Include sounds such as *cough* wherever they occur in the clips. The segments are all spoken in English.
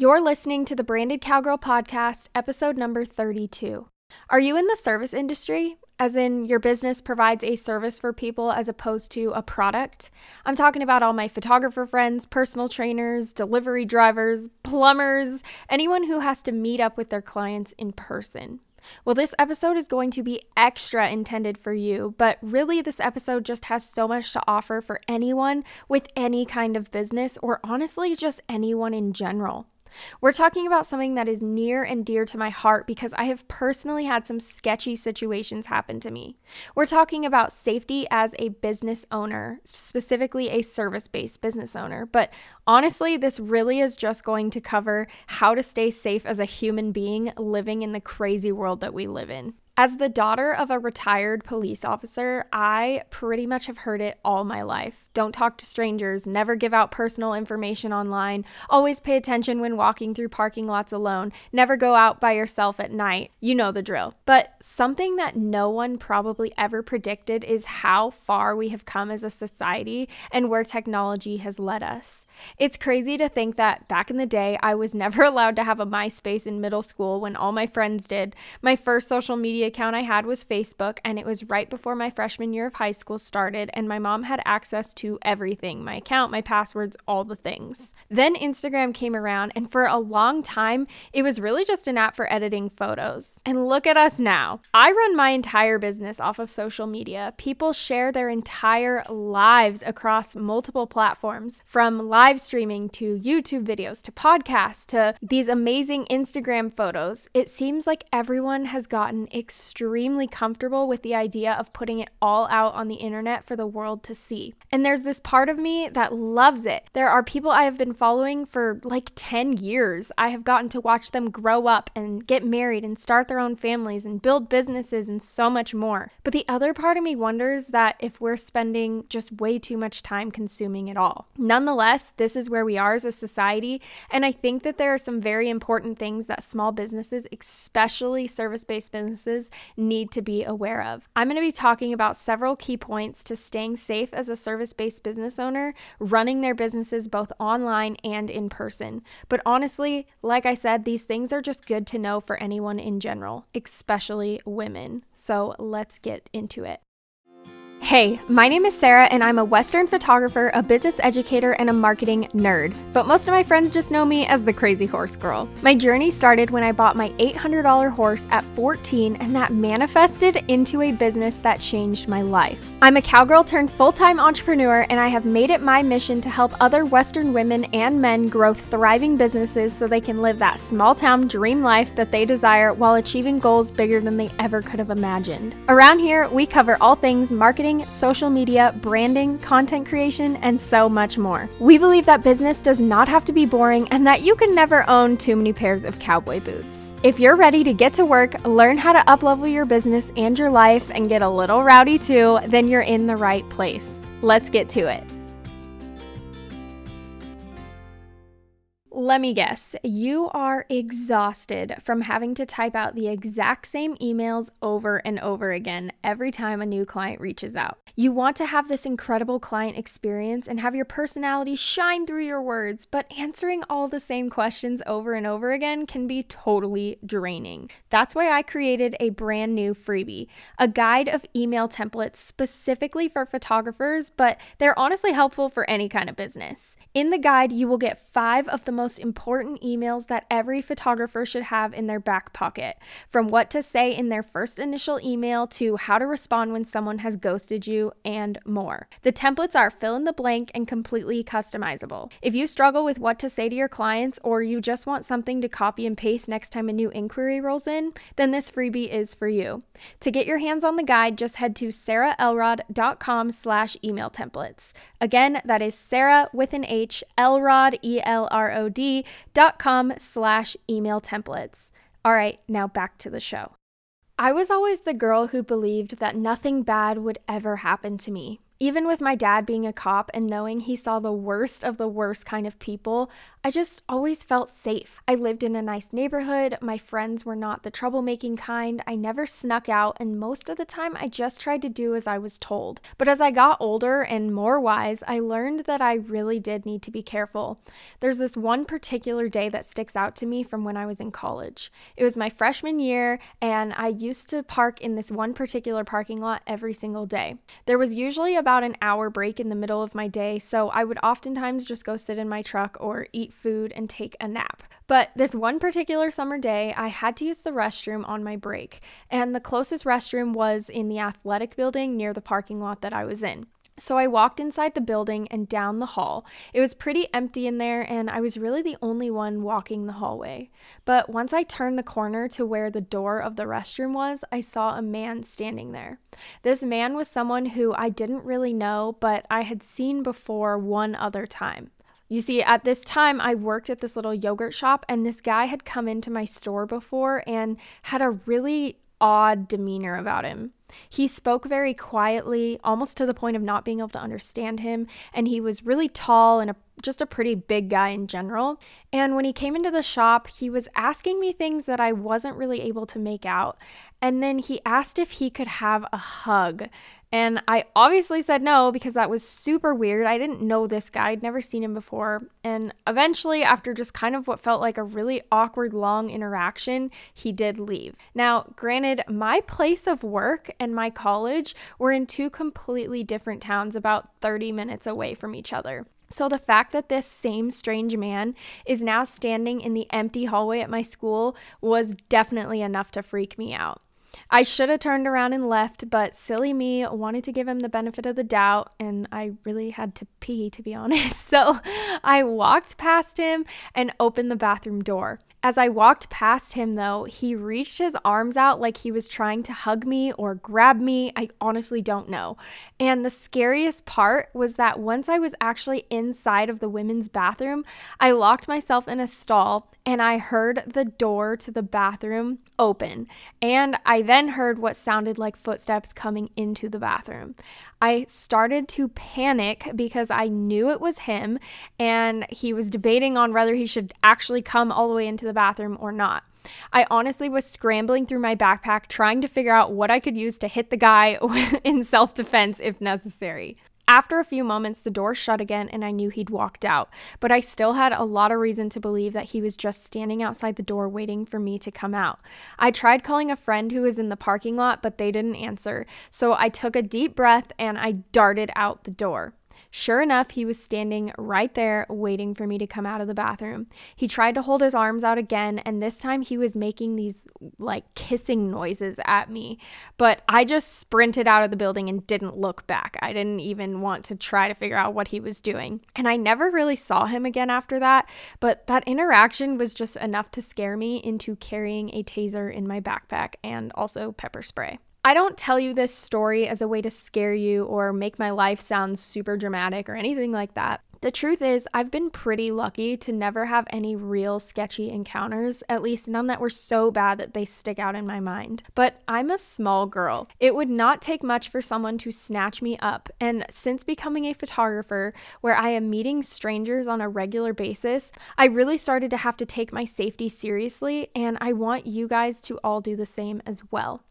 You're listening to the Branded Cowgirl Podcast, episode number 32. Are you in the service industry? As in, your business provides a service for people as opposed to a product? I'm talking about all my photographer friends, personal trainers, delivery drivers, plumbers, anyone who has to meet up with their clients in person. Well, this episode is going to be extra intended for you, but really, this episode just has so much to offer for anyone with any kind of business, or honestly, just anyone in general. We're talking about something that is near and dear to my heart because I have personally had some sketchy situations happen to me. We're talking about safety as a business owner, specifically a service based business owner. But honestly, this really is just going to cover how to stay safe as a human being living in the crazy world that we live in. As the daughter of a retired police officer, I pretty much have heard it all my life. Don't talk to strangers, never give out personal information online, always pay attention when walking through parking lots alone, never go out by yourself at night. You know the drill. But something that no one probably ever predicted is how far we have come as a society and where technology has led us. It's crazy to think that back in the day, I was *laughs* never allowed to have a MySpace in middle school when all my friends did. My first social media account I had was Facebook, and it was right before my freshman year of high school started, and my mom had access to everything my account, my passwords, all the things. Then Instagram came around, and for a long time, it was really just an app for editing photos. And look at us now. I run my entire business off of social media. People share their entire lives across multiple platforms, from live streaming to YouTube videos to podcasts to these amazing Instagram photos. It seems like everyone has gotten extremely extremely comfortable with the idea of putting it all out on the internet for the world to see. And there's this part of me that loves it. There are people I have been following for like 10 years. I have gotten to watch them grow up and get married and start their own families and build businesses and so much more. But the other part of me wonders that if we're spending just way too much time consuming it all. Nonetheless, this is where we are as a society. And I think that there are some very important things that small businesses, especially service based businesses, need to be aware of. I'm going to be talking about several key points to staying safe as a service based business owner, running their businesses both online and in person. But honestly, like I said, these things are just good to know for anyone in general, especially women. So let's get into it. Hey, my name is Sarah, and I'm a Western photographer, a business educator, and a marketing nerd. But most of my friends just know me as the Crazy Horse Girl. My journey started when I bought my $800 horse at 14, and that manifested into a business that changed my life. I'm a cowgirl turned full time entrepreneur, and I have made it my mission to help other Western women and men grow thriving businesses so they can live that small town dream life that they desire while achieving goals bigger than they ever could have imagined. Around here, we cover all things marketing marketing, social media, branding, content creation, and so much more. We believe that business does not have to be boring and that you can never own too many pairs of cowboy boots. If you're ready to get to work, learn how to uplevel your business and your life, and get a little rowdy too, then you're in the right place. Let's get to it. Let me guess, you are exhausted from having to type out the exact same emails over and over again every time a new client reaches out. You want to have this incredible client experience and have your personality shine through your words, but answering all the same questions over and over again can be totally draining. That's why I created a brand new freebie, a guide of email templates specifically for photographers, but they're honestly helpful for any kind of business. In the guide, you will get five of the most most important emails that every photographer should have in their back pocket, from what to say in their first initial email to how to respond when someone has ghosted you, and more. The templates are fill in the blank and completely customizable. If you struggle with what to say to your clients or you just want something to copy and paste next time a new inquiry rolls in, then this freebie is for you. To get your hands on the guide, just head to sarahelrod.com slash email templates. Again, that is Sarah with an H, Elrod, E-L-R-O-D com slash email templates. All right, now back to the show. I was always the girl who believed that nothing bad would ever happen to me. Even with my dad being a cop and knowing he saw the worst of the worst kind of people, I just always felt safe. I lived in a nice neighborhood. My friends were not the troublemaking kind. I never snuck out, and most of the time I just tried to do as I was told. But as I got older and more wise, I learned that I really did need to be careful. There's this one particular day that sticks out to me from when I was in college. It was my freshman year, and I used to park in this one particular parking lot every single day. There was usually about an hour break in the middle of my day, so I would oftentimes just go sit in my truck or eat food and take a nap. But this one particular summer day, I had to use the restroom on my break, and the closest restroom was in the athletic building near the parking lot that I was in. So I walked inside the building and down the hall. It was pretty empty in there, and I was really the only one walking the hallway. But once I turned the corner to where the door of the restroom was, I saw a man standing there. This man was someone who I didn't really know, but I had seen before one other time. You see, at this time, I worked at this little yogurt shop, and this guy had come into my store before and had a really odd demeanor about him. He spoke very quietly, almost to the point of not being able to understand him, and he was really tall and a, just a pretty big guy in general. And when he came into the shop, he was asking me things that I wasn't really able to make out. And then he asked if he could have a hug. And I obviously said no because that was super weird. I didn't know this guy, I'd never seen him before. And eventually, after just kind of what felt like a really awkward long interaction, he did leave. Now, granted, my place of work and my college were in two completely different towns about 30 minutes away from each other. So, the fact that this same strange man is now standing in the empty hallway at my school was definitely enough to freak me out. I should have turned around and left, but silly me wanted to give him the benefit of the doubt, and I really had to pee, to be *laughs* honest. So I walked past him and opened the bathroom door. As I walked past him, though, he reached his arms out like he was trying to hug me or grab me. I honestly don't know. And the scariest part was that once I was actually inside of the women's bathroom, I locked myself in a stall and I heard the door to the bathroom open. And I then heard what sounded like footsteps coming into the bathroom. I started to panic because I knew it was him and he was debating on whether he should actually come all the way into the bathroom or not. I honestly was scrambling through my backpack trying to figure out what I could use to hit the guy *laughs* in self defense if necessary. After a few moments, the door shut again and I knew he'd walked out, but I still had a lot of reason to believe that he was just standing outside the door waiting for me to come out. I tried calling a friend who was in the parking lot, but they didn't answer, so I took a deep breath and I darted out the door. Sure enough, he was standing right there waiting for me to come out of the bathroom. He tried to hold his arms out again, and this time he was making these like kissing noises at me. But I just sprinted out of the building and didn't look back. I didn't even want to try to figure out what he was doing. And I never really saw him again after that, but that interaction was just enough to scare me into carrying a taser in my backpack and also pepper spray. I don't tell you this story as a way to scare you or make my life sound super dramatic or anything like that. The truth is, I've been pretty lucky to never have any real sketchy encounters, at least none that were so bad that they stick out in my mind. But I'm a small girl. It would not take much for someone to snatch me up, and since becoming a photographer, where I am meeting strangers on a regular basis, I really started to have to take my safety seriously, and I want you guys to all do the same as well.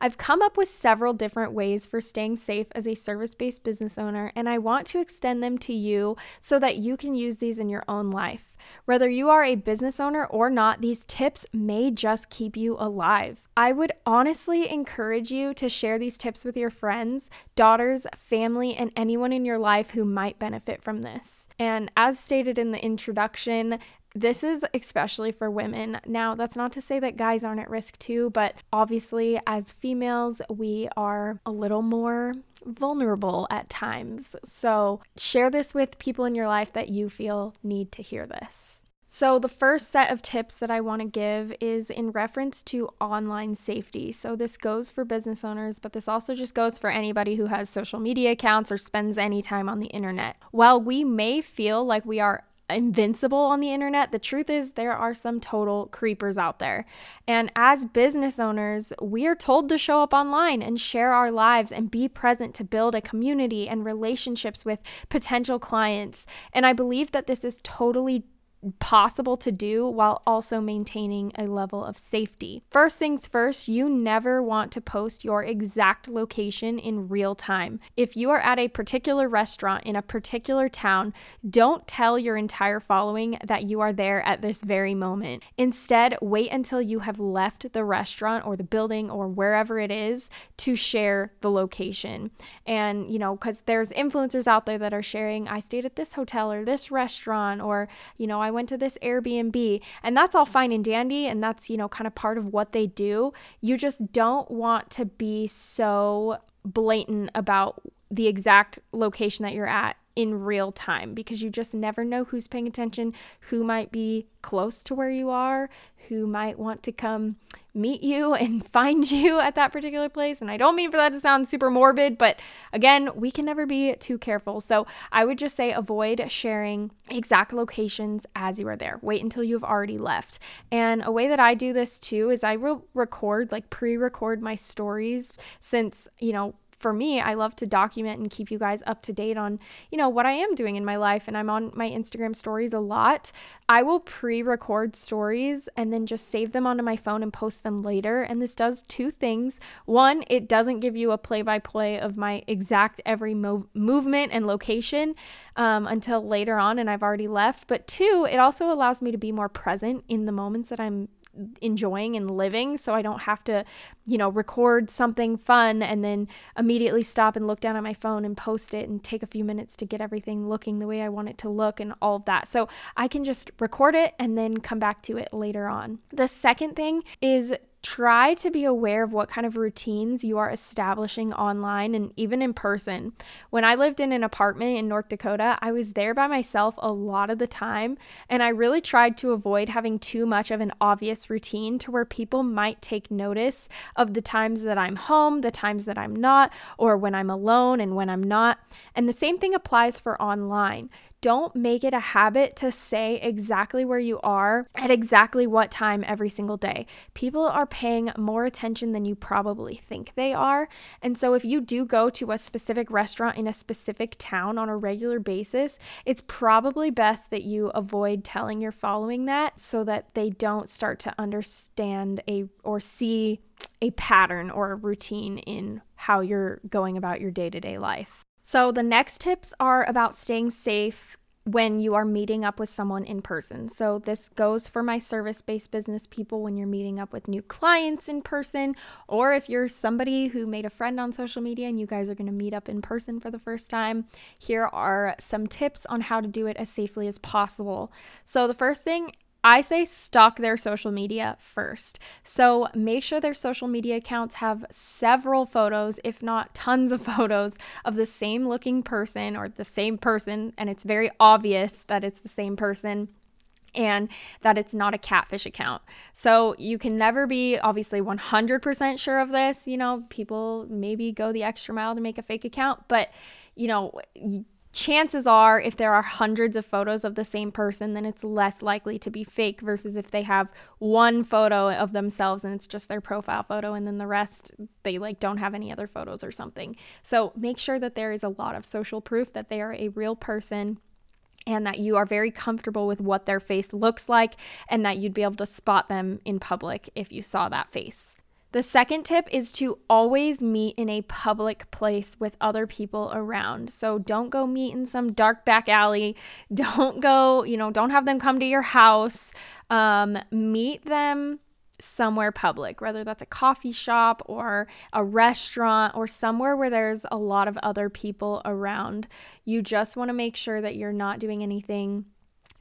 I've come up with several different ways for staying safe as a service based business owner, and I want to extend them to you so that you can use these in your own life. Whether you are a business owner or not, these tips may just keep you alive. I would honestly encourage you to share these tips with your friends, daughters, family, and anyone in your life who might benefit from this. And as stated in the introduction, this is especially for women. Now, that's not to say that guys aren't at risk too, but obviously, as females, we are a little more vulnerable at times. So, share this with people in your life that you feel need to hear this. So, the first set of tips that I want to give is in reference to online safety. So, this goes for business owners, but this also just goes for anybody who has social media accounts or spends any time on the internet. While we may feel like we are invincible on the internet. The truth is, there are some total creepers out there. And as business owners, we are told to show up online and share our lives and be present to build a community and relationships with potential clients. And I believe that this is totally possible to do while also maintaining a level of safety. First things first, you never want to post your exact location in real time. If you are at a particular restaurant in a particular town, don't tell your entire following that you are there at this very moment. Instead, wait until you have left the restaurant or the building or wherever it is to share the location. And, you know, because there's influencers out there that are sharing, I stayed at this hotel or this restaurant, or, you know, I went to this Airbnb. And that's all fine and dandy. And that's, you know, kind of part of what they do. You just don't want to be so blatant about the exact location that you're at in real time because you just never know who's paying attention, who might be close to where you are, who might want to come meet you *laughs* and find *laughs* you at that particular place. And I don't mean for that to sound super morbid, but again, we can never be too careful. So I would just say avoid sharing exact locations as you are there. Wait until you've already left. And a way that I do this too is I will record, like pre record my stories since, you know, for me, I love to document and keep you guys up to date on, you know, what I am doing in my life. And I'm on my Instagram stories a lot. I will pre record stories and then just save them onto my phone and post them later. And this does two things. One, it doesn't give you a play by play of my exact every mov- movement and location um, until later on and I've already left. But two, it also allows me to be more present in the moments that I'm enjoying and living so I don't have to, you know, record something fun and then immediately stop and look down at my phone and post it and take a few minutes to get everything looking the way I want it to look and all of that. So I can just record it and then come back to it later on. The second thing is try to be aware of what kind of routines you are establishing online and even in person. When I lived in an apartment in North Dakota, I was there by myself a lot of the time, and I really tried to avoid having too much of an obvious routine to where people might take notice of the times that I'm home, the times that I'm not, or when I'm alone and when I'm not. And the same thing applies for online. Don't make it a habit to say exactly where you are at exactly what time every single day. People are paying more attention than you probably think they are. And so, if you do go to a specific restaurant in a specific town on a regular basis, it's probably best that you avoid telling your following that so that they don't start to understand a or see a pattern or a routine in how you're going about your day to day life. So, the next tips are about staying safe when you are meeting up with someone in person. So, this goes for my service based business people when you're meeting up with new clients in person, or if you're somebody who made a friend on social media and you guys are going to meet up in person for the first time. Here are some tips on how to do it as safely as possible. So, the first thing I say stalk their social media first. So make sure their social media accounts have several photos, if not tons of *laughs* photos, of the same looking person or the same person. And it's very obvious that it's the same person and that it's not a catfish account. So you can never be obviously 100% sure of this. You know, people maybe go the extra mile to make a fake account, but you know, chances are if there are hundreds of photos of the same person then it's less likely to be fake versus if they have one photo of themselves and it's just their profile photo and then the rest they like don't have any other photos or something. So make sure that there is a lot of social proof that they are a real person and that you are very comfortable with what their face looks like and that you'd be able to spot them in public if you saw that face the second tip is to always meet in a public place with other people around. So don't go meet in some dark back alley. *laughs* Don't go, you know, don't have them come to your house. Um, meet them somewhere public, whether that's a coffee shop or a restaurant or somewhere where there's a lot of other people around. You just want to make sure that you're not doing anything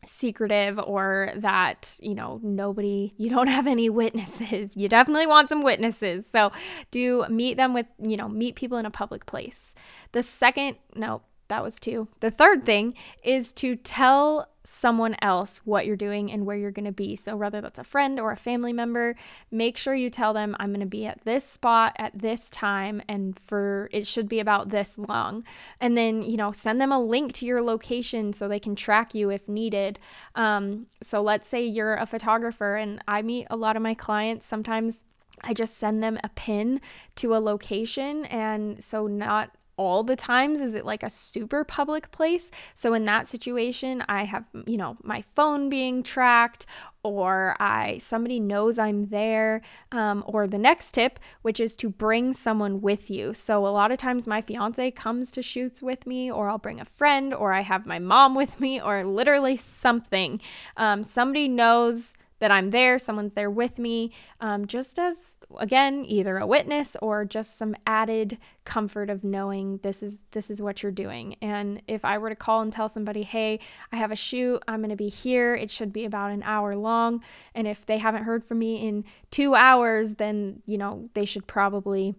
secretive or that, you know, nobody, you don't have any witnesses. You definitely want some witnesses. So do meet them with, you know, meet people in a public place. The second, no, that was two. The third thing is to tell someone else what you're doing and where you're going to be. So, whether that's a friend or a family member, make sure you tell them, I'm going to be at this spot at this time, and for it should be about this long. And then, you know, send them a link to your location so they can track you if needed. Um, so, let's say you're a photographer, and I meet a lot of my clients sometimes. I just send them a pin to a location, and so not all the times is it like a super public place. So in that situation, I have, you know, my phone being tracked or I somebody knows I'm there. Um, or the next tip, which is to bring someone with you. So a lot of times my fiance comes to shoots with me, or I'll bring a friend, or I have my mom *laughs* with me, or literally something. Um, somebody knows that I'm there, someone's there with me, um, just as again either a witness or just some added comfort of knowing this is this is what you're doing. And if I were to call and tell somebody, "Hey, I have a shoot, I'm to be here. It should be about an hour long," and if they haven't heard from me in 2 hours, then, you know, they should probably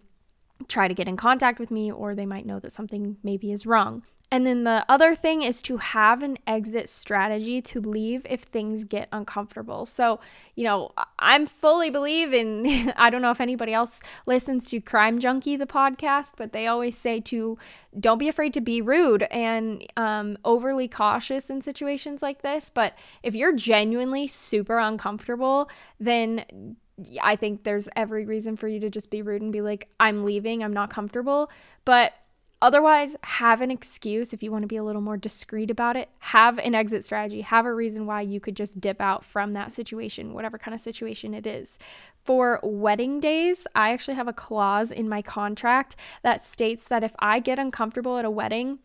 try to get in contact with me or they might know that something maybe is wrong. And then the other thing is to have an exit strategy to leave if things get uncomfortable. So, you know, I'm fully believe in, *laughs* I don't know if anybody else listens to Crime Junkie, the podcast, but they always say to don't be afraid to be rude and um, overly cautious in situations like this. But if you're genuinely super uncomfortable, then I think there's every reason for you to just be rude and be like, I'm leaving, I'm not comfortable. But Otherwise, have an excuse if you want to be a little more discreet about it. Have an exit strategy. Have a reason why you could just dip out from that situation, whatever kind of situation it is. For wedding days, I actually have a clause in my contract that states that if I get uncomfortable at a wedding,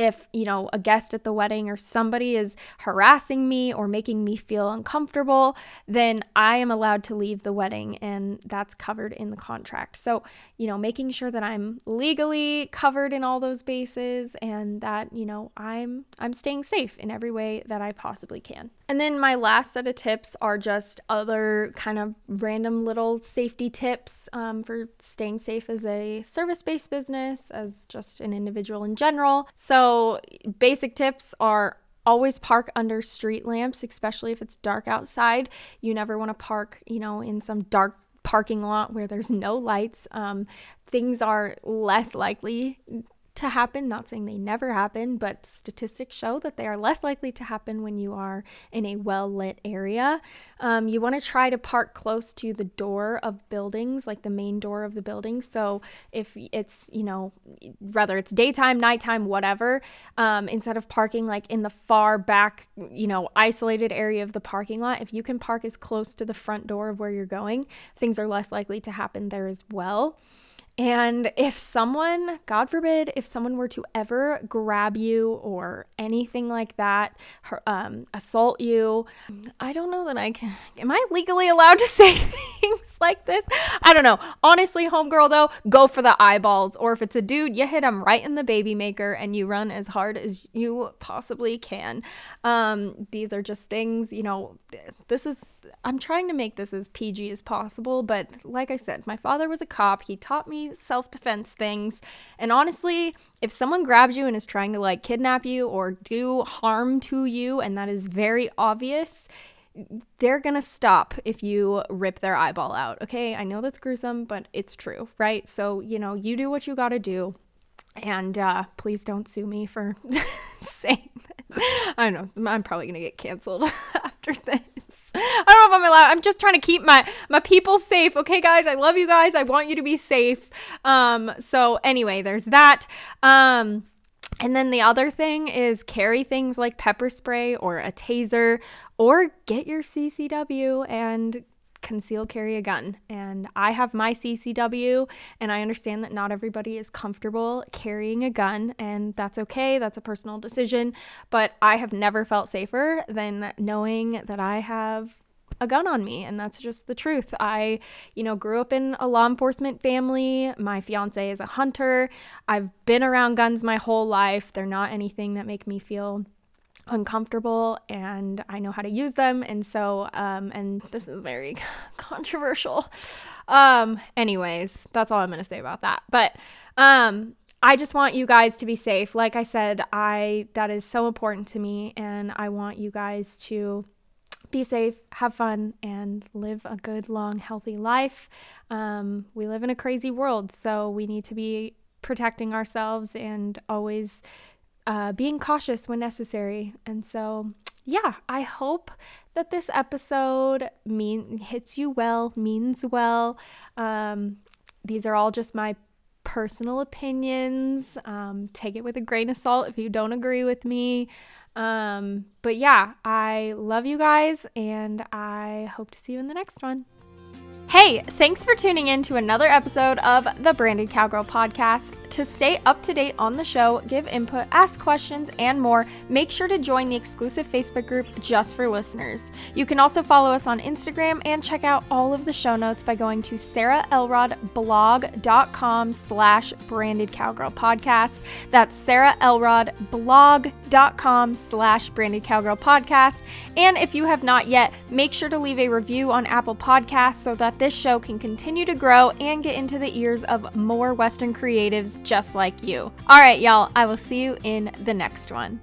if, you know, a guest at the wedding or somebody is harassing me or making me feel uncomfortable, then I am allowed to leave the wedding and that's covered in the contract. So, you know, making sure that I'm legally covered in all those bases and that, you know, I'm I'm staying safe in every way that I possibly can. And then my last set of tips are just other kind of random little safety tips um, for staying safe as a service based business, as just an individual in general. So, basic tips are always park under street lamps, especially if it's dark outside. You never want to park, you know, in some dark parking lot where there's no lights. Um, things are less likely to happen. Not saying they never happen, but statistics show that they are less likely to happen when you are in a well lit area. Um, you want to try to park close to the door of buildings, like the main door of the building. So if it's, you know, whether it's daytime, nighttime, whatever, um, instead of parking like in the far back, you know, isolated area of the parking lot, if you can park as close to the front door of where you're going, things are less likely to happen there as well. And if someone, God forbid, if someone were to ever grab you or anything like that, um, assault you, I don't know that I can. Am I legally allowed to *laughs* say things like this? I don't know. Honestly, homegirl, though, go for the eyeballs. Or if it's a dude, you hit him right in the baby maker and you run as hard as you possibly can. Um, these are just things, you know, this is I'm trying to make this as PG as possible, but like I said, my father was a cop. He taught me self defense things. And honestly, if someone grabs you and is trying to like kidnap you or do harm to you, and that is very obvious, they're gonna stop if you rip their eyeball out. Okay, I know that's gruesome, but it's true, right? So, you know, you do what you gotta do. And uh, please don't sue me for *laughs* saying this. I don't know. I'm probably gonna get canceled *laughs* after this. *laughs* I don't know if I'm allowed. I'm just trying to keep my my people safe. Okay, guys. I love you guys. I want you to be safe. Um. So anyway, there's that. Um. And then the other thing is carry things like pepper spray or a taser or get your CCW and conceal carry a gun. And I have my CCW, and I understand that not everybody is comfortable carrying a gun, and that's okay. That's a personal decision. But I have never felt safer than knowing that I have a gun on me and that's just the truth. I, you know, grew up in a law enforcement family. My fiance is a hunter. I've been around guns my whole life. They're not anything that make me feel uncomfortable and I know how to use them. And so, um, and this is very *laughs* controversial. Um, anyways, that's all I'm going to say about that. But, um, I just want you guys to be safe. Like I said, I that is so important to me and I want you guys to be safe, have fun, and live a good, long, healthy life. Um, we live in a crazy world, so we need to be protecting ourselves and always uh, being cautious when necessary. And so, yeah, I hope that this episode mean hits you well, means well. Um, these are all just my personal opinions. Um, take it with a grain of salt if you don't agree with me. Um, but yeah, I love you guys and I hope to see you in the next one. Hey, thanks for tuning in to another episode of the Branded Cowgirl podcast. To stay up to date on the show, give input, ask questions, and more, make sure to join the exclusive Facebook group just for listeners. You can also follow us on Instagram and check out all of the show notes by going to sarahelrodblog.com slash branded cowgirl podcast. That's sarahelrodblog.com slash branded cowgirl podcast. And if you have not yet, make sure to leave a review on Apple Podcasts so that this show can continue to grow and get into the ears of more Western creatives just like you. All right, y'all, I will see you in the next one.